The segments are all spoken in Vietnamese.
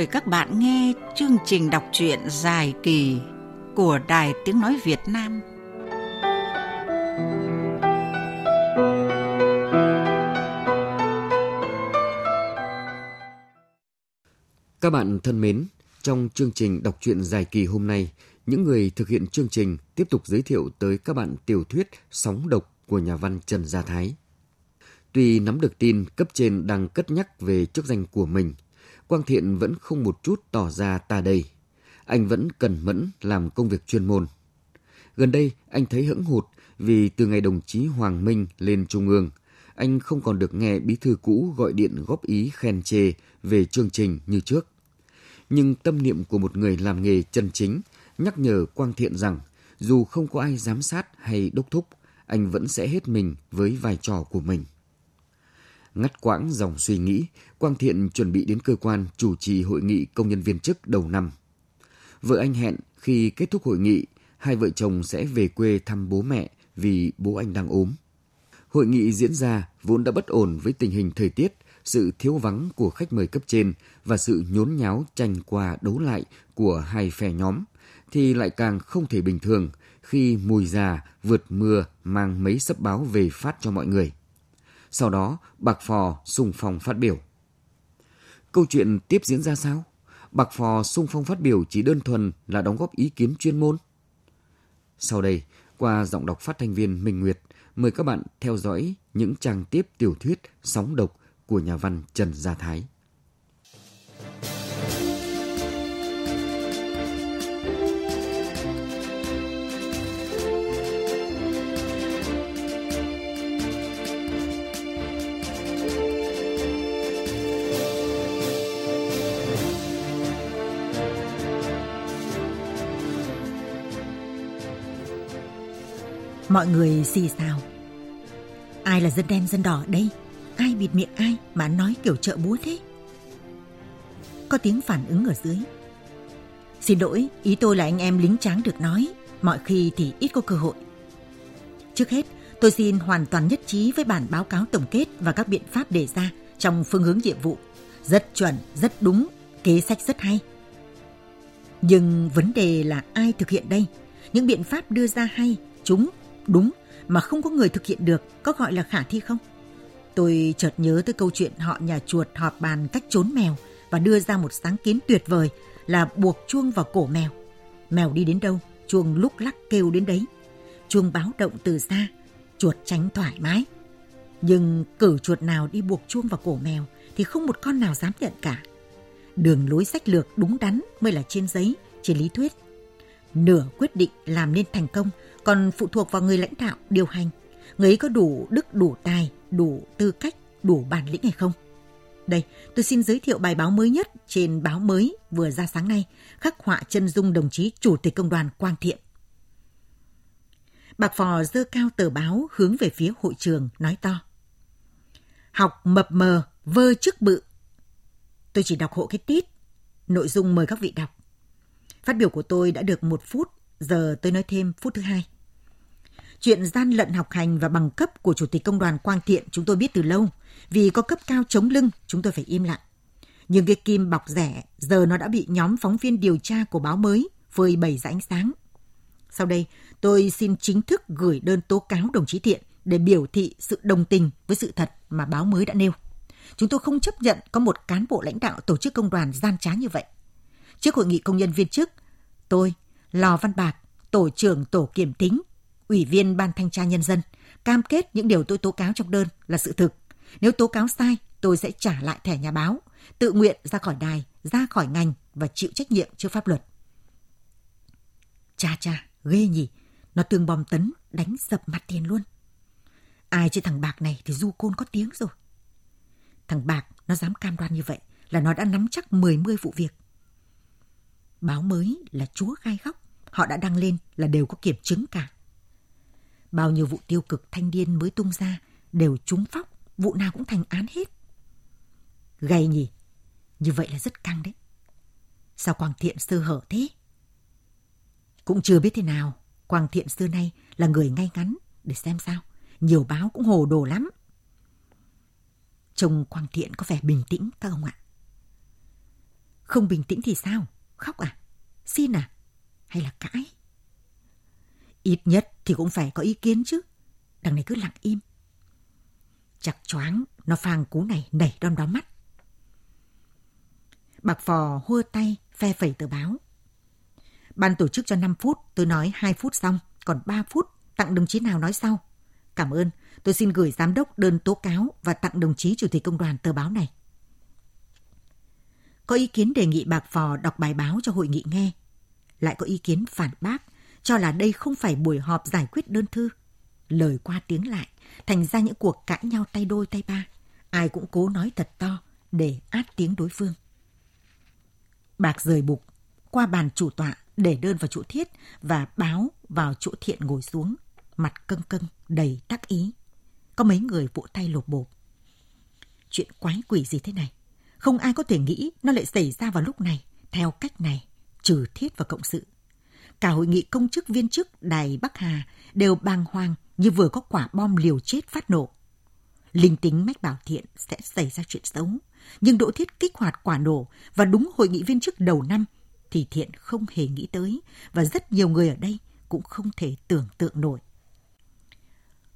mời các bạn nghe chương trình đọc truyện dài kỳ của Đài Tiếng Nói Việt Nam. Các bạn thân mến, trong chương trình đọc truyện dài kỳ hôm nay, những người thực hiện chương trình tiếp tục giới thiệu tới các bạn tiểu thuyết Sóng độc của nhà văn Trần Gia Thái. Tuy nắm được tin cấp trên đang cất nhắc về chức danh của mình, Quang Thiện vẫn không một chút tỏ ra ta đây. Anh vẫn cần mẫn làm công việc chuyên môn. Gần đây, anh thấy hững hụt vì từ ngày đồng chí Hoàng Minh lên Trung ương, anh không còn được nghe bí thư cũ gọi điện góp ý khen chê về chương trình như trước. Nhưng tâm niệm của một người làm nghề chân chính nhắc nhở Quang Thiện rằng dù không có ai giám sát hay đốc thúc, anh vẫn sẽ hết mình với vai trò của mình. Ngắt quãng dòng suy nghĩ, Quang Thiện chuẩn bị đến cơ quan chủ trì hội nghị công nhân viên chức đầu năm. Vợ anh hẹn khi kết thúc hội nghị, hai vợ chồng sẽ về quê thăm bố mẹ vì bố anh đang ốm. Hội nghị diễn ra vốn đã bất ổn với tình hình thời tiết, sự thiếu vắng của khách mời cấp trên và sự nhốn nháo tranh qua đấu lại của hai phe nhóm, thì lại càng không thể bình thường khi mùi già vượt mưa mang mấy sấp báo về phát cho mọi người. Sau đó, Bạc Phò sung phong phát biểu. Câu chuyện tiếp diễn ra sao? Bạc Phò sung phong phát biểu chỉ đơn thuần là đóng góp ý kiến chuyên môn. Sau đây, qua giọng đọc phát thanh viên Minh Nguyệt, mời các bạn theo dõi những trang tiếp tiểu thuyết sóng độc của nhà văn Trần Gia Thái. Mọi người xì xào. Ai là dân đen dân đỏ đây? Ai bịt miệng ai mà nói kiểu trợ búa thế? Có tiếng phản ứng ở dưới. Xin lỗi, ý tôi là anh em lính tráng được nói, mọi khi thì ít có cơ hội. Trước hết, tôi xin hoàn toàn nhất trí với bản báo cáo tổng kết và các biện pháp đề ra trong phương hướng nhiệm vụ. Rất chuẩn, rất đúng, kế sách rất hay. Nhưng vấn đề là ai thực hiện đây? Những biện pháp đưa ra hay, chúng đúng mà không có người thực hiện được có gọi là khả thi không? Tôi chợt nhớ tới câu chuyện họ nhà chuột họp bàn cách trốn mèo và đưa ra một sáng kiến tuyệt vời là buộc chuông vào cổ mèo. Mèo đi đến đâu, chuông lúc lắc kêu đến đấy. Chuông báo động từ xa, chuột tránh thoải mái. Nhưng cử chuột nào đi buộc chuông vào cổ mèo thì không một con nào dám nhận cả. Đường lối sách lược đúng đắn mới là trên giấy, trên lý thuyết. Nửa quyết định làm nên thành công còn phụ thuộc vào người lãnh đạo điều hành. Người ấy có đủ đức, đủ tài, đủ tư cách, đủ bản lĩnh hay không? Đây, tôi xin giới thiệu bài báo mới nhất trên báo mới vừa ra sáng nay, khắc họa chân dung đồng chí Chủ tịch Công đoàn Quang Thiện. Bạc Phò dơ cao tờ báo hướng về phía hội trường, nói to. Học mập mờ, vơ chức bự. Tôi chỉ đọc hộ cái tít. Nội dung mời các vị đọc. Phát biểu của tôi đã được một phút, giờ tôi nói thêm phút thứ hai. Chuyện gian lận học hành và bằng cấp của Chủ tịch Công đoàn Quang Thiện chúng tôi biết từ lâu. Vì có cấp cao chống lưng, chúng tôi phải im lặng. Nhưng cái kim bọc rẻ, giờ nó đã bị nhóm phóng viên điều tra của báo mới phơi bày ra ánh sáng. Sau đây, tôi xin chính thức gửi đơn tố cáo đồng chí Thiện để biểu thị sự đồng tình với sự thật mà báo mới đã nêu. Chúng tôi không chấp nhận có một cán bộ lãnh đạo tổ chức công đoàn gian trá như vậy. Trước hội nghị công nhân viên chức, tôi, Lò Văn Bạc, tổ trưởng tổ kiểm tính, ủy viên ban thanh tra nhân dân, cam kết những điều tôi tố cáo trong đơn là sự thực. Nếu tố cáo sai, tôi sẽ trả lại thẻ nhà báo, tự nguyện ra khỏi đài, ra khỏi ngành và chịu trách nhiệm trước pháp luật. Cha cha, ghê nhỉ, nó tương bom tấn, đánh dập mặt tiền luôn. Ai chứ thằng Bạc này thì du côn có tiếng rồi. Thằng Bạc nó dám cam đoan như vậy là nó đã nắm chắc 10-10 vụ việc. Báo mới là chúa gai góc, họ đã đăng lên là đều có kiểm chứng cả. Bao nhiêu vụ tiêu cực thanh niên mới tung ra đều trúng phóc, vụ nào cũng thành án hết. Gay nhỉ, như vậy là rất căng đấy. Sao Quang Thiện sơ hở thế? Cũng chưa biết thế nào, Quang Thiện xưa nay là người ngay ngắn, để xem sao. Nhiều báo cũng hồ đồ lắm. Trông Quang Thiện có vẻ bình tĩnh các ông ạ. Không bình tĩnh thì sao? Khóc à? Xin à? Hay là cãi? Ít nhất thì cũng phải có ý kiến chứ. Đằng này cứ lặng im. chặt choáng, nó phang cú này nảy đom đóm mắt. Bạc phò hua tay, phe phẩy tờ báo. Ban tổ chức cho 5 phút, tôi nói 2 phút xong, còn 3 phút, tặng đồng chí nào nói sau. Cảm ơn, tôi xin gửi giám đốc đơn tố cáo và tặng đồng chí chủ tịch công đoàn tờ báo này. Có ý kiến đề nghị Bạc Phò đọc bài báo cho hội nghị nghe. Lại có ý kiến phản bác, cho là đây không phải buổi họp giải quyết đơn thư. Lời qua tiếng lại, thành ra những cuộc cãi nhau tay đôi tay ba. Ai cũng cố nói thật to để át tiếng đối phương. Bạc rời bục, qua bàn chủ tọa để đơn vào chỗ thiết và báo vào chỗ thiện ngồi xuống, mặt căng căng, đầy tắc ý. Có mấy người vỗ tay lột bột. Chuyện quái quỷ gì thế này? Không ai có thể nghĩ nó lại xảy ra vào lúc này, theo cách này, trừ thiết và cộng sự. Cả hội nghị công chức viên chức Đài Bắc Hà đều bàng hoàng như vừa có quả bom liều chết phát nổ. Linh tính mách bảo thiện sẽ xảy ra chuyện xấu, nhưng Đỗ Thiết kích hoạt quả nổ và đúng hội nghị viên chức đầu năm thì thiện không hề nghĩ tới và rất nhiều người ở đây cũng không thể tưởng tượng nổi.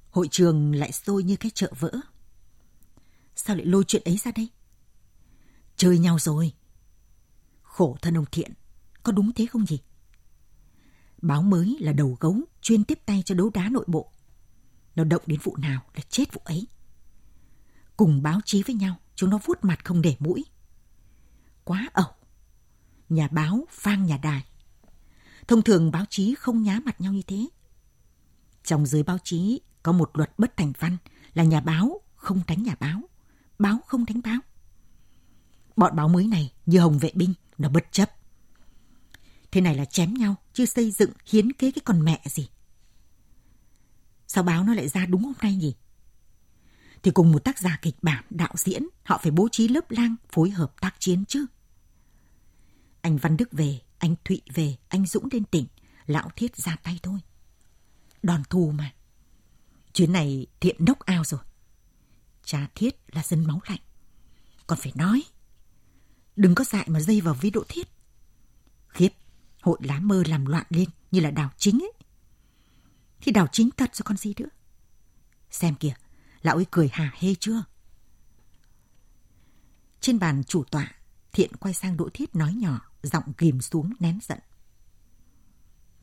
Hội trường lại sôi như cái chợ vỡ. Sao lại lôi chuyện ấy ra đây? Chơi nhau rồi. Khổ thân ông Thiện, có đúng thế không gì? Báo mới là đầu gấu chuyên tiếp tay cho đấu đá nội bộ. Nó động đến vụ nào là chết vụ ấy. Cùng báo chí với nhau, chúng nó vuốt mặt không để mũi. Quá ẩu. Nhà báo phang nhà đài. Thông thường báo chí không nhá mặt nhau như thế. Trong giới báo chí có một luật bất thành văn là nhà báo không đánh nhà báo, báo không đánh báo. Bọn báo mới này như hồng vệ binh, nó bất chấp. Thế này là chém nhau, chứ xây dựng hiến kế cái con mẹ gì. Sao báo nó lại ra đúng hôm nay nhỉ? Thì cùng một tác giả kịch bản, đạo diễn, họ phải bố trí lớp lang phối hợp tác chiến chứ. Anh Văn Đức về, anh Thụy về, anh Dũng lên tỉnh, lão thiết ra tay thôi. Đòn thù mà. Chuyến này thiện nốc ao rồi. Cha thiết là dân máu lạnh. Còn phải nói. Đừng có dại mà dây vào với độ thiết. Khiếp, hội lá mơ làm loạn lên như là đảo chính ấy. Thì đảo chính thật rồi con gì nữa. Xem kìa, lão ấy cười hà hê chưa? Trên bàn chủ tọa, Thiện quay sang Đỗ Thiết nói nhỏ, giọng ghim xuống nén giận.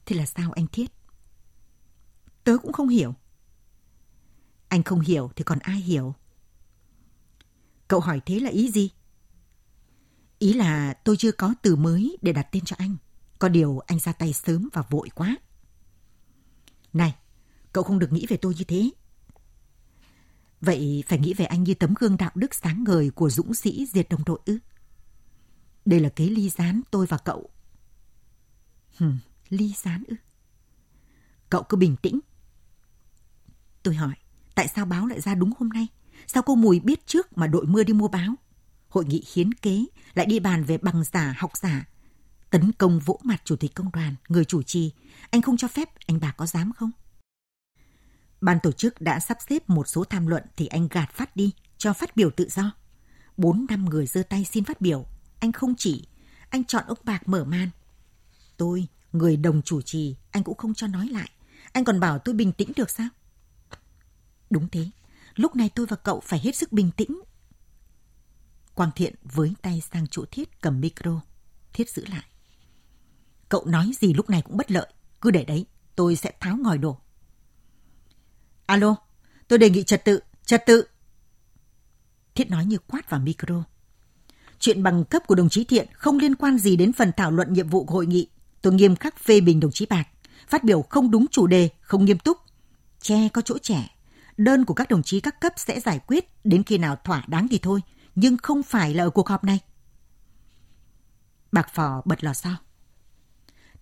Thế là sao anh Thiết? Tớ cũng không hiểu. Anh không hiểu thì còn ai hiểu? Cậu hỏi thế là ý gì? Ý là tôi chưa có từ mới để đặt tên cho anh. Có điều anh ra tay sớm và vội quá. Này, cậu không được nghĩ về tôi như thế. Vậy phải nghĩ về anh như tấm gương đạo đức sáng ngời của dũng sĩ diệt đồng đội ư? Đây là kế ly gián tôi và cậu. Hừm, ly gián ư? Cậu cứ bình tĩnh. Tôi hỏi, tại sao báo lại ra đúng hôm nay? Sao cô Mùi biết trước mà đội mưa đi mua báo? Hội nghị hiến kế lại đi bàn về bằng giả, học giả. Tấn công vỗ mặt chủ tịch công đoàn, người chủ trì. Anh không cho phép, anh bà có dám không? Ban tổ chức đã sắp xếp một số tham luận thì anh gạt phát đi, cho phát biểu tự do. Bốn năm người giơ tay xin phát biểu. Anh không chỉ, anh chọn ông Bạc mở màn. Tôi, người đồng chủ trì, anh cũng không cho nói lại. Anh còn bảo tôi bình tĩnh được sao? Đúng thế, lúc này tôi và cậu phải hết sức bình tĩnh. Quang Thiện với tay sang chỗ Thiết cầm micro. Thiết giữ lại. Cậu nói gì lúc này cũng bất lợi. Cứ để đấy, tôi sẽ tháo ngòi đổ. Alo, tôi đề nghị trật tự, trật tự. Thiết nói như quát vào micro. Chuyện bằng cấp của đồng chí Thiện không liên quan gì đến phần thảo luận nhiệm vụ của hội nghị. Tôi nghiêm khắc phê bình đồng chí Bạc. Phát biểu không đúng chủ đề, không nghiêm túc. Che có chỗ trẻ. Đơn của các đồng chí các cấp sẽ giải quyết đến khi nào thỏa đáng thì thôi, nhưng không phải là ở cuộc họp này. Bạc Phò bật lò sao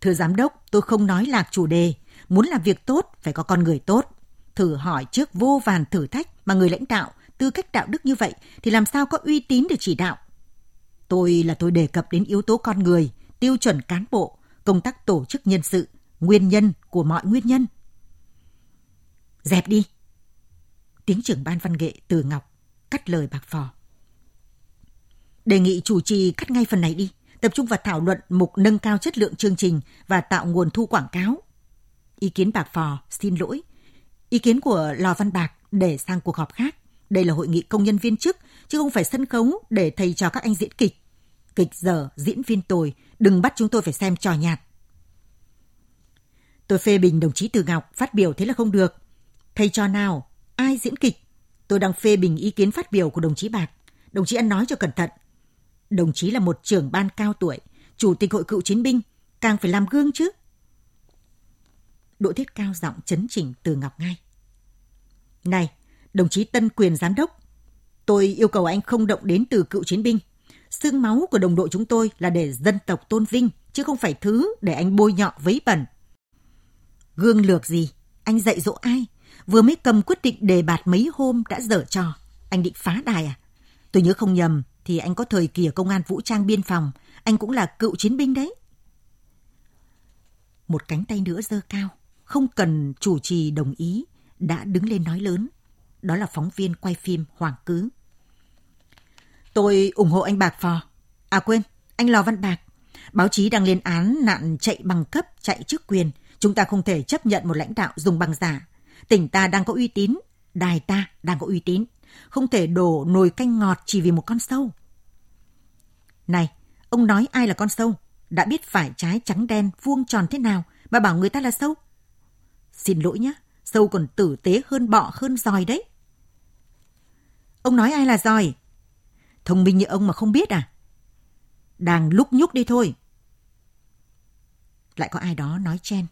Thưa giám đốc, tôi không nói lạc chủ đề. Muốn làm việc tốt, phải có con người tốt. Thử hỏi trước vô vàn thử thách mà người lãnh đạo, tư cách đạo đức như vậy thì làm sao có uy tín để chỉ đạo. Tôi là tôi đề cập đến yếu tố con người, tiêu chuẩn cán bộ, công tác tổ chức nhân sự, nguyên nhân của mọi nguyên nhân. Dẹp đi. Tiếng trưởng ban văn nghệ từ Ngọc cắt lời bạc phò. Đề nghị chủ trì cắt ngay phần này đi tập trung vào thảo luận mục nâng cao chất lượng chương trình và tạo nguồn thu quảng cáo. Ý kiến Bạc Phò xin lỗi. Ý kiến của Lò Văn Bạc để sang cuộc họp khác. Đây là hội nghị công nhân viên chức, chứ không phải sân khấu để thầy trò các anh diễn kịch. Kịch dở, diễn viên tồi, đừng bắt chúng tôi phải xem trò nhạt. Tôi phê bình đồng chí Từ Ngọc phát biểu thế là không được. Thầy trò nào, ai diễn kịch? Tôi đang phê bình ý kiến phát biểu của đồng chí Bạc. Đồng chí ăn nói cho cẩn thận. Đồng chí là một trưởng ban cao tuổi, chủ tịch hội cựu chiến binh, càng phải làm gương chứ. Đỗ Thiết cao giọng chấn chỉnh từ Ngọc ngay. Này, đồng chí Tân Quyền Giám đốc, tôi yêu cầu anh không động đến từ cựu chiến binh. Xương máu của đồng đội chúng tôi là để dân tộc tôn vinh, chứ không phải thứ để anh bôi nhọ vấy bẩn. Gương lược gì? Anh dạy dỗ ai? Vừa mới cầm quyết định đề bạt mấy hôm đã dở trò. Anh định phá đài à? Tôi nhớ không nhầm thì anh có thời kỳ ở công an vũ trang biên phòng. Anh cũng là cựu chiến binh đấy. Một cánh tay nữa dơ cao. Không cần chủ trì đồng ý. Đã đứng lên nói lớn. Đó là phóng viên quay phim Hoàng Cứ. Tôi ủng hộ anh Bạc Phò. À quên, anh Lò Văn Bạc. Báo chí đang lên án nạn chạy bằng cấp, chạy chức quyền. Chúng ta không thể chấp nhận một lãnh đạo dùng bằng giả. Tỉnh ta đang có uy tín, đài ta đang có uy tín. Không thể đổ nồi canh ngọt chỉ vì một con sâu. Này, ông nói ai là con sâu? Đã biết phải trái trắng đen, vuông tròn thế nào mà bảo người ta là sâu? Xin lỗi nhé, sâu còn tử tế hơn bọ hơn giòi đấy. Ông nói ai là giòi? Thông minh như ông mà không biết à? Đang lúc nhúc đi thôi. Lại có ai đó nói chen.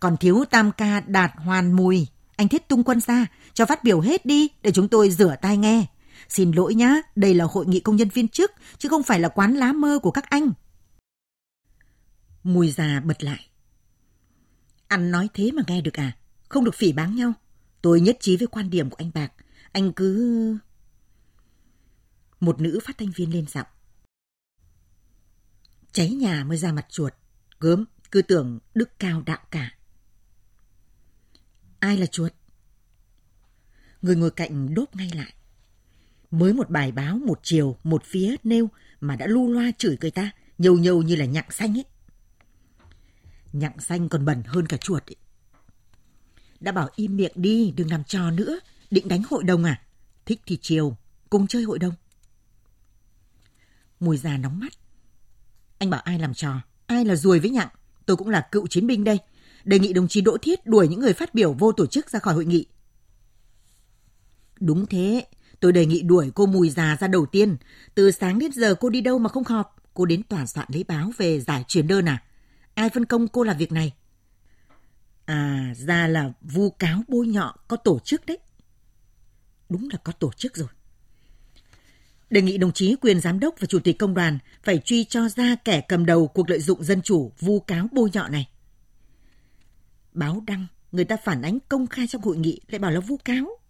Còn thiếu tam ca đạt hoàn mùi. Anh thiết tung quân ra, cho phát biểu hết đi để chúng tôi rửa tai nghe. Xin lỗi nhá, đây là hội nghị công nhân viên chức, chứ không phải là quán lá mơ của các anh. Mùi già bật lại. Anh nói thế mà nghe được à? Không được phỉ báng nhau. Tôi nhất trí với quan điểm của anh Bạc. Anh cứ... Một nữ phát thanh viên lên giọng. Cháy nhà mới ra mặt chuột. Gớm, cứ tưởng đức cao đạo cả. Ai là chuột? Người ngồi cạnh đốt ngay lại. Mới một bài báo một chiều, một phía nêu mà đã lu loa chửi người ta, nhầu nhầu như là nhặng xanh ấy. Nhặng xanh còn bẩn hơn cả chuột ấy. Đã bảo im miệng đi, đừng làm trò nữa. Định đánh hội đồng à? Thích thì chiều, cùng chơi hội đồng. Mùi già nóng mắt. Anh bảo ai làm trò, ai là ruồi với nhặng. Tôi cũng là cựu chiến binh đây. Đề nghị đồng chí Đỗ Thiết đuổi những người phát biểu vô tổ chức ra khỏi hội nghị. Đúng thế, tôi đề nghị đuổi cô Mùi già ra đầu tiên. Từ sáng đến giờ cô đi đâu mà không họp? Cô đến tòa soạn lấy báo về giải truyền đơn à? Ai phân công cô làm việc này? À, ra là vu cáo bôi nhọ có tổ chức đấy. Đúng là có tổ chức rồi. Đề nghị đồng chí quyền giám đốc và chủ tịch công đoàn phải truy cho ra kẻ cầm đầu cuộc lợi dụng dân chủ vu cáo bôi nhọ này. Báo đăng, người ta phản ánh công khai trong hội nghị lại bảo là vu cáo.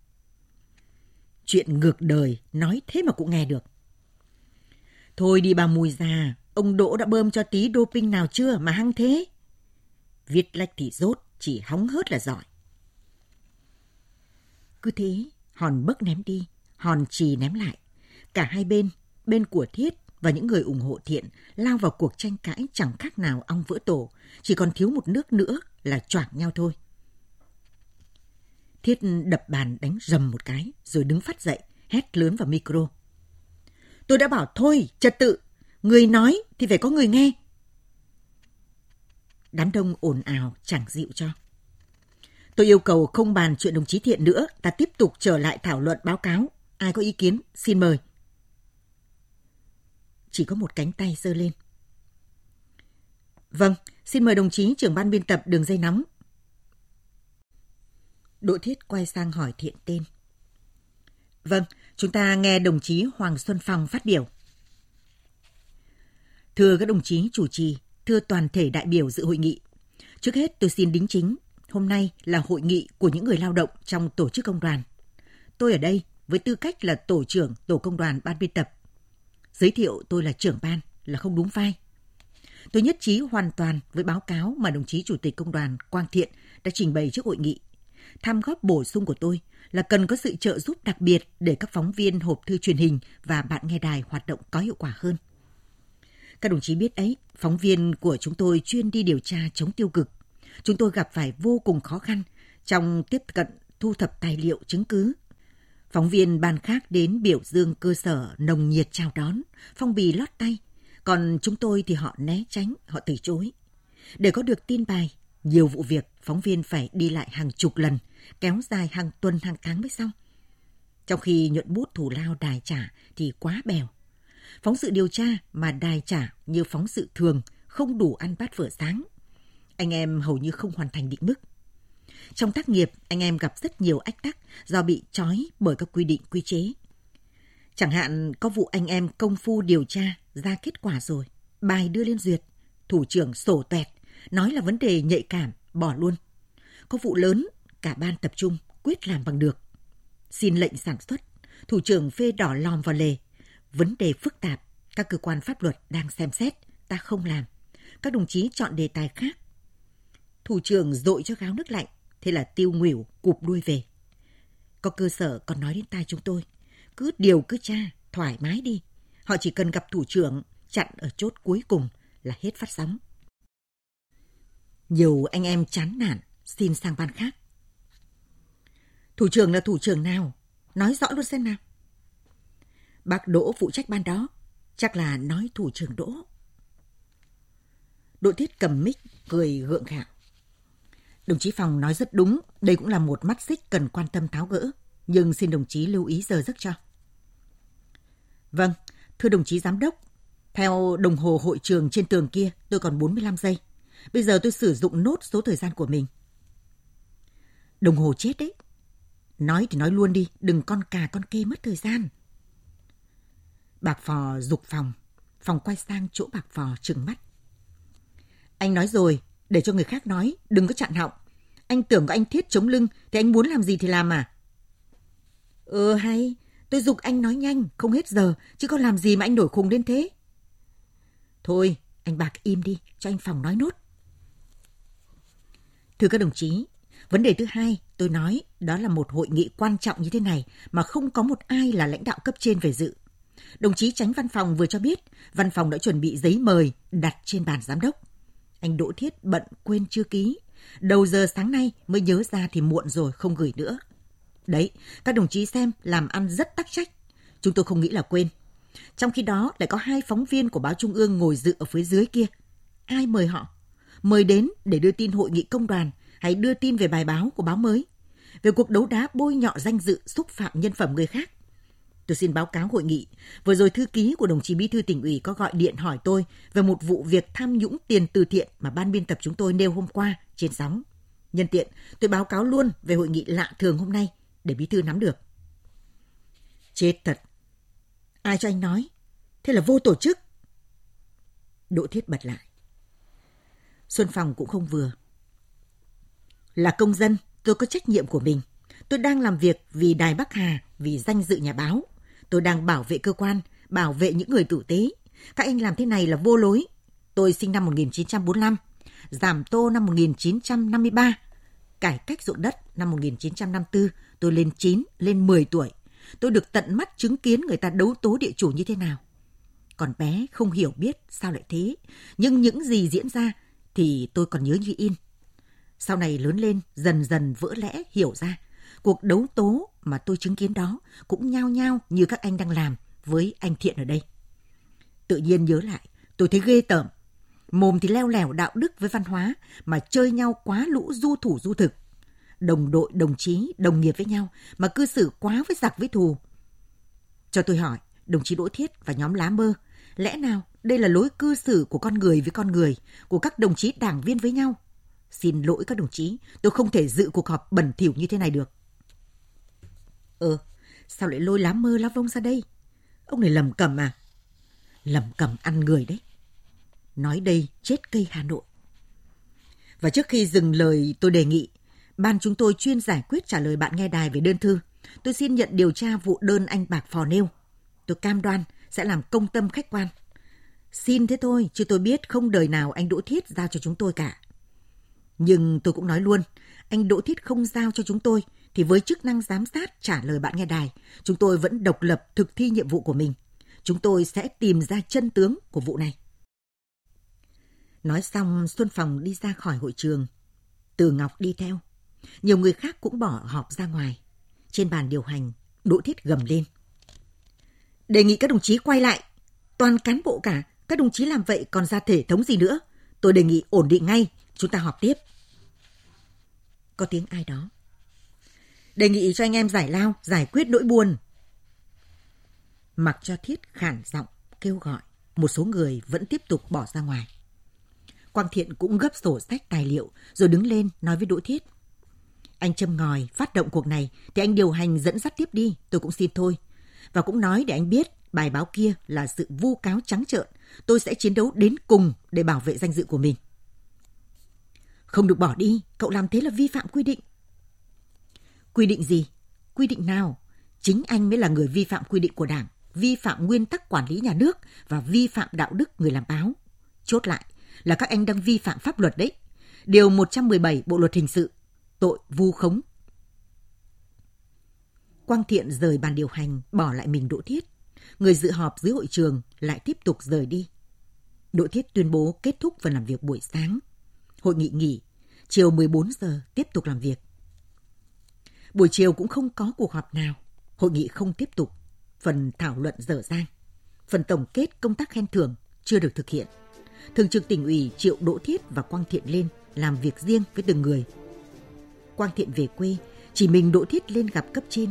Chuyện ngược đời, nói thế mà cũng nghe được. Thôi đi bà mùi già, ông Đỗ đã bơm cho tí doping nào chưa mà hăng thế? Viết lách thì rốt, chỉ hóng hớt là giỏi. Cứ thế, hòn bấc ném đi, hòn trì ném lại. Cả hai bên, bên của Thiết và những người ủng hộ thiện lao vào cuộc tranh cãi chẳng khác nào ong vỡ tổ, chỉ còn thiếu một nước nữa là choảng nhau thôi. Thiết đập bàn đánh rầm một cái, rồi đứng phát dậy, hét lớn vào micro. Tôi đã bảo thôi, trật tự, người nói thì phải có người nghe. Đám đông ồn ào chẳng dịu cho. Tôi yêu cầu không bàn chuyện đồng chí Thiện nữa, ta tiếp tục trở lại thảo luận báo cáo. Ai có ý kiến, xin mời. Chỉ có một cánh tay giơ lên. Vâng, xin mời đồng chí trưởng ban biên tập đường dây nóng. Đỗ Thiết quay sang hỏi Thiện tên. Vâng, chúng ta nghe đồng chí Hoàng Xuân Phong phát biểu. Thưa các đồng chí chủ trì, thưa toàn thể đại biểu dự hội nghị. Trước hết tôi xin đính chính, hôm nay là hội nghị của những người lao động trong tổ chức công đoàn. Tôi ở đây với tư cách là tổ trưởng tổ công đoàn ban biên tập. Giới thiệu tôi là trưởng ban là không đúng vai. Tôi nhất trí hoàn toàn với báo cáo mà đồng chí Chủ tịch Công đoàn Quang Thiện đã trình bày trước hội nghị. Tham góp bổ sung của tôi là cần có sự trợ giúp đặc biệt để các phóng viên hộp thư truyền hình và bạn nghe đài hoạt động có hiệu quả hơn. Các đồng chí biết ấy, phóng viên của chúng tôi chuyên đi điều tra chống tiêu cực. Chúng tôi gặp phải vô cùng khó khăn trong tiếp cận thu thập tài liệu chứng cứ. Phóng viên ban khác đến biểu dương cơ sở nồng nhiệt chào đón, phong bì lót tay. Còn chúng tôi thì họ né tránh, họ từ chối. Để có được tin bài, nhiều vụ việc phóng viên phải đi lại hàng chục lần, kéo dài hàng tuần hàng tháng mới xong. Trong khi nhuận bút thủ lao đài trả thì quá bèo. Phóng sự điều tra mà đài trả như phóng sự thường không đủ ăn bát vở sáng. Anh em hầu như không hoàn thành định mức. Trong tác nghiệp, anh em gặp rất nhiều ách tắc do bị trói bởi các quy định quy chế. Chẳng hạn có vụ anh em công phu điều tra ra kết quả rồi, bài đưa lên duyệt, thủ trưởng sổ tuẹt, nói là vấn đề nhạy cảm, bỏ luôn. Có vụ lớn, cả ban tập trung, quyết làm bằng được. Xin lệnh sản xuất, thủ trưởng phê đỏ lòm vào lề. Vấn đề phức tạp, các cơ quan pháp luật đang xem xét, ta không làm. Các đồng chí chọn đề tài khác. Thủ trưởng dội cho gáo nước lạnh, thế là tiêu nghỉu cụp đuôi về. Có cơ sở còn nói đến tai chúng tôi, cứ điều cứ tra, thoải mái đi. Họ chỉ cần gặp thủ trưởng, chặn ở chốt cuối cùng là hết phát sóng. Nhiều anh em chán nản, xin sang ban khác. Thủ trưởng là thủ trưởng nào? Nói rõ luôn xem nào. Bác Đỗ phụ trách ban đó, chắc là nói thủ trưởng Đỗ. Đội Thiết cầm mic, cười gượng gạo. Đồng chí Phòng nói rất đúng, đây cũng là một mắt xích cần quan tâm tháo gỡ, nhưng xin đồng chí lưu ý giờ giấc cho. Vâng, thưa đồng chí giám đốc, theo đồng hồ hội trường trên tường kia, tôi còn 45 giây. Bây giờ tôi sử dụng nốt số thời gian của mình. Đồng hồ chết đấy. Nói thì nói luôn đi, đừng con cà con kê mất thời gian. Bạc phò dục phòng, phòng quay sang chỗ bạc phò trừng mắt. Anh nói rồi, để cho người khác nói, đừng có chặn họng. Anh tưởng có anh thiết chống lưng thì anh muốn làm gì thì làm à? Ừ hay, tôi dục anh nói nhanh, không hết giờ, chứ có làm gì mà anh đổi khùng đến thế. Thôi, anh Bạc im đi, cho anh Phòng nói nốt. Thưa các đồng chí, vấn đề thứ hai tôi nói đó là một hội nghị quan trọng như thế này mà không có một ai là lãnh đạo cấp trên về dự. Đồng chí tránh văn phòng vừa cho biết, văn phòng đã chuẩn bị giấy mời đặt trên bàn giám đốc. Anh Đỗ Thiết bận quên chưa ký. Đầu giờ sáng nay mới nhớ ra thì muộn rồi không gửi nữa. Đấy, các đồng chí xem làm ăn rất tắc trách. Chúng tôi không nghĩ là quên. Trong khi đó lại có hai phóng viên của báo Trung ương ngồi dự ở phía dưới kia. Ai mời họ? Mời đến để đưa tin hội nghị công đoàn hay đưa tin về bài báo của báo mới. Về cuộc đấu đá bôi nhọ danh dự xúc phạm nhân phẩm người khác. Tôi xin báo cáo hội nghị. Vừa rồi thư ký của đồng chí bí thư tỉnh ủy có gọi điện hỏi tôi về một vụ việc tham nhũng tiền từ thiện mà ban biên tập chúng tôi nêu hôm qua trên sóng. Nhân tiện, tôi báo cáo luôn về hội nghị lạ thường hôm nay để bí thư nắm được. Chết thật. Ai cho anh nói? Thế là vô tổ chức. Đỗ Thiết bật lại. Xuân Phòng cũng không vừa. Là công dân, tôi có trách nhiệm của mình. Tôi đang làm việc vì Đài Bắc Hà, vì danh dự nhà báo. Tôi đang bảo vệ cơ quan, bảo vệ những người tử tế. Các anh làm thế này là vô lối. Tôi sinh năm 1945, giảm tô năm 1953, cải cách ruộng đất năm 1954, tôi lên 9, lên 10 tuổi. Tôi được tận mắt chứng kiến người ta đấu tố địa chủ như thế nào. Còn bé không hiểu biết sao lại thế, nhưng những gì diễn ra thì tôi còn nhớ như in. Sau này lớn lên, dần dần vỡ lẽ, hiểu ra. Cuộc đấu tố mà tôi chứng kiến đó cũng nhao nhao như các anh đang làm với anh Thiện ở đây. Tự nhiên nhớ lại, tôi thấy ghê tởm. Mồm thì leo lẻo đạo đức với văn hóa mà chơi nhau quá lũ du thủ du thực. Đồng đội, đồng chí, đồng nghiệp với nhau mà cư xử quá với giặc với thù. Cho tôi hỏi, đồng chí Đỗ Thiết và nhóm lá mơ, lẽ nào đây là lối cư xử của con người với con người, của các đồng chí đảng viên với nhau? Xin lỗi các đồng chí, tôi không thể dự cuộc họp bẩn thỉu như thế này được. Ờ, sao lại lôi lá mơ lá vông ra đây? Ông này lầm cầm à? Lầm cầm ăn người đấy. Nói đây chết cây Hà Nội. Và trước khi dừng lời tôi đề nghị, ban chúng tôi chuyên giải quyết trả lời bạn nghe đài về đơn thư. Tôi xin nhận điều tra vụ đơn anh Bạc Phò nêu. Tôi cam đoan sẽ làm công tâm khách quan. Xin thế thôi, chứ tôi biết không đời nào anh Đỗ Thiết giao cho chúng tôi cả. Nhưng tôi cũng nói luôn, anh Đỗ Thiết không giao cho chúng tôi, thì với chức năng giám sát trả lời bạn nghe đài, chúng tôi vẫn độc lập thực thi nhiệm vụ của mình. Chúng tôi sẽ tìm ra chân tướng của vụ này. Nói xong Xuân Phòng đi ra khỏi hội trường. Từ Ngọc đi theo. Nhiều người khác cũng bỏ họp ra ngoài. Trên bàn điều hành, Đỗ Thiết gầm lên. Đề nghị các đồng chí quay lại. Toàn cán bộ cả, các đồng chí làm vậy còn ra thể thống gì nữa. Tôi đề nghị ổn định ngay, chúng ta họp tiếp. Có tiếng ai đó. Đề nghị cho anh em giải lao, giải quyết nỗi buồn. Mặc cho Thiết khản giọng, kêu gọi. Một số người vẫn tiếp tục bỏ ra ngoài. Quang Thiện cũng gấp sổ sách tài liệu rồi đứng lên nói với Đỗ Thiết. Anh châm ngòi phát động cuộc này thì anh điều hành dẫn dắt tiếp đi, tôi cũng xin thôi. Và cũng nói để anh biết bài báo kia là sự vu cáo trắng trợn, tôi sẽ chiến đấu đến cùng để bảo vệ danh dự của mình. Không được bỏ đi, cậu làm thế là vi phạm quy định. Quy định gì? Quy định nào? Chính anh mới là người vi phạm quy định của Đảng, vi phạm nguyên tắc quản lý nhà nước và vi phạm đạo đức người làm báo. Chốt lại là các anh đang vi phạm pháp luật đấy. Điều 117 Bộ luật hình sự, tội vu khống. Quang Thiện rời bàn điều hành, bỏ lại mình Đỗ Thiết. Người dự họp dưới hội trường lại tiếp tục rời đi. Đỗ Thiết tuyên bố kết thúc phần làm việc buổi sáng. Hội nghị nghỉ, chiều 14 giờ tiếp tục làm việc. Buổi chiều cũng không có cuộc họp nào, hội nghị không tiếp tục, phần thảo luận dở dang. Phần tổng kết công tác khen thưởng chưa được thực hiện. Thường trực tỉnh ủy triệu Đỗ Thiết và Quang Thiện lên làm việc riêng với từng người. Quang Thiện về quê, chỉ mình Đỗ Thiết lên gặp cấp trên.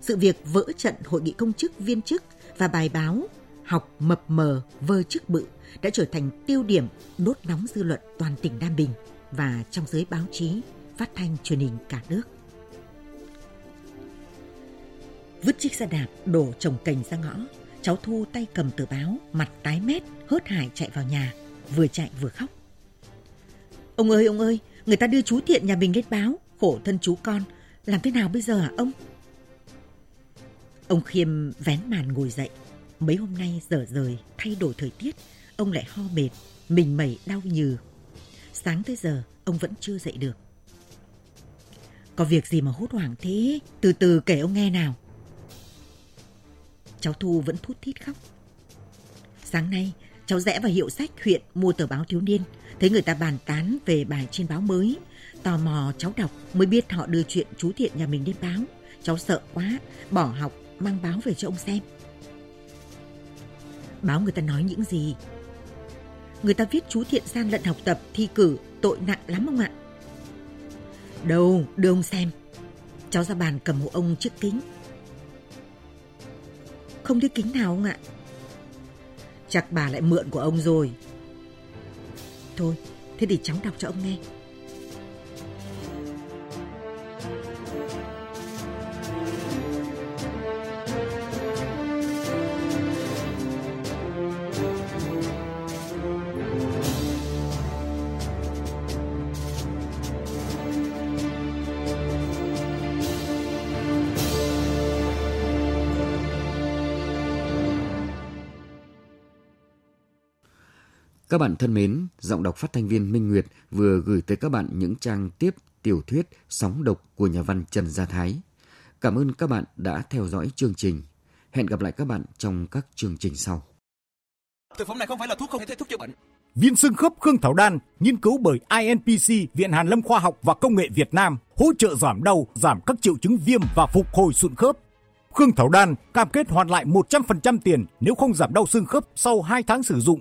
Sự việc vỡ trận hội nghị công chức viên chức và bài báo học mập mờ vơ chức bự đã trở thành tiêu điểm đốt nóng dư luận toàn tỉnh Nam Bình và trong giới báo chí, phát thanh truyền hình cả nước. Vứt chiếc xe đạp đổ trồng cành ra ngõ, cháu Thu tay cầm tờ báo, mặt tái mét, hớt hải chạy vào nhà, vừa chạy vừa khóc. Ông ơi, ông ơi, người ta đưa chú Thiện nhà mình lên báo, khổ thân chú con, làm thế nào bây giờ hả ông? Ông Khiêm vén màn ngồi dậy. Mấy hôm nay dở rời, thay đổi thời tiết, ông lại ho mệt, mình mẩy đau nhừ. Sáng tới giờ, ông vẫn chưa dậy được. Có việc gì mà hốt hoảng thế? Từ từ kể ông nghe nào. Cháu Thu vẫn thút thít khóc. Sáng nay, cháu rẽ vào hiệu sách huyện mua tờ báo thiếu niên, thấy người ta bàn tán về bài trên báo mới. Tò mò cháu đọc mới biết họ đưa chuyện chú Thiện nhà mình lên báo. Cháu sợ quá, bỏ học, mang báo về cho ông xem. Báo người ta nói những gì? Người ta viết chú Thiện gian lận học tập, thi cử, tội nặng lắm ông ạ. Đâu, đưa ông xem. Cháu ra bàn cầm hộ ông chiếc kính. Không thấy kính nào ông ạ. Chắc bà lại mượn của ông rồi. Thôi, thế thì cháu đọc cho ông nghe. Các bạn thân mến, giọng đọc phát thanh viên Minh Nguyệt vừa gửi tới các bạn những trang tiếp tiểu thuyết Sóng độc của nhà văn Trần Gia Thái. Cảm ơn các bạn đã theo dõi chương trình. Hẹn gặp lại các bạn trong các chương trình sau. Thực phẩm này không phải là thuốc không thể thuốc chữa bệnh. Viên xương khớp Khương Thảo Đan, nghiên cứu bởi INPC, Viện Hàn Lâm Khoa học và Công nghệ Việt Nam, hỗ trợ giảm đau, giảm các triệu chứng viêm và phục hồi sụn khớp. Khương Thảo Đan cam kết hoàn lại 100% tiền nếu không giảm đau xương khớp sau 2 tháng sử dụng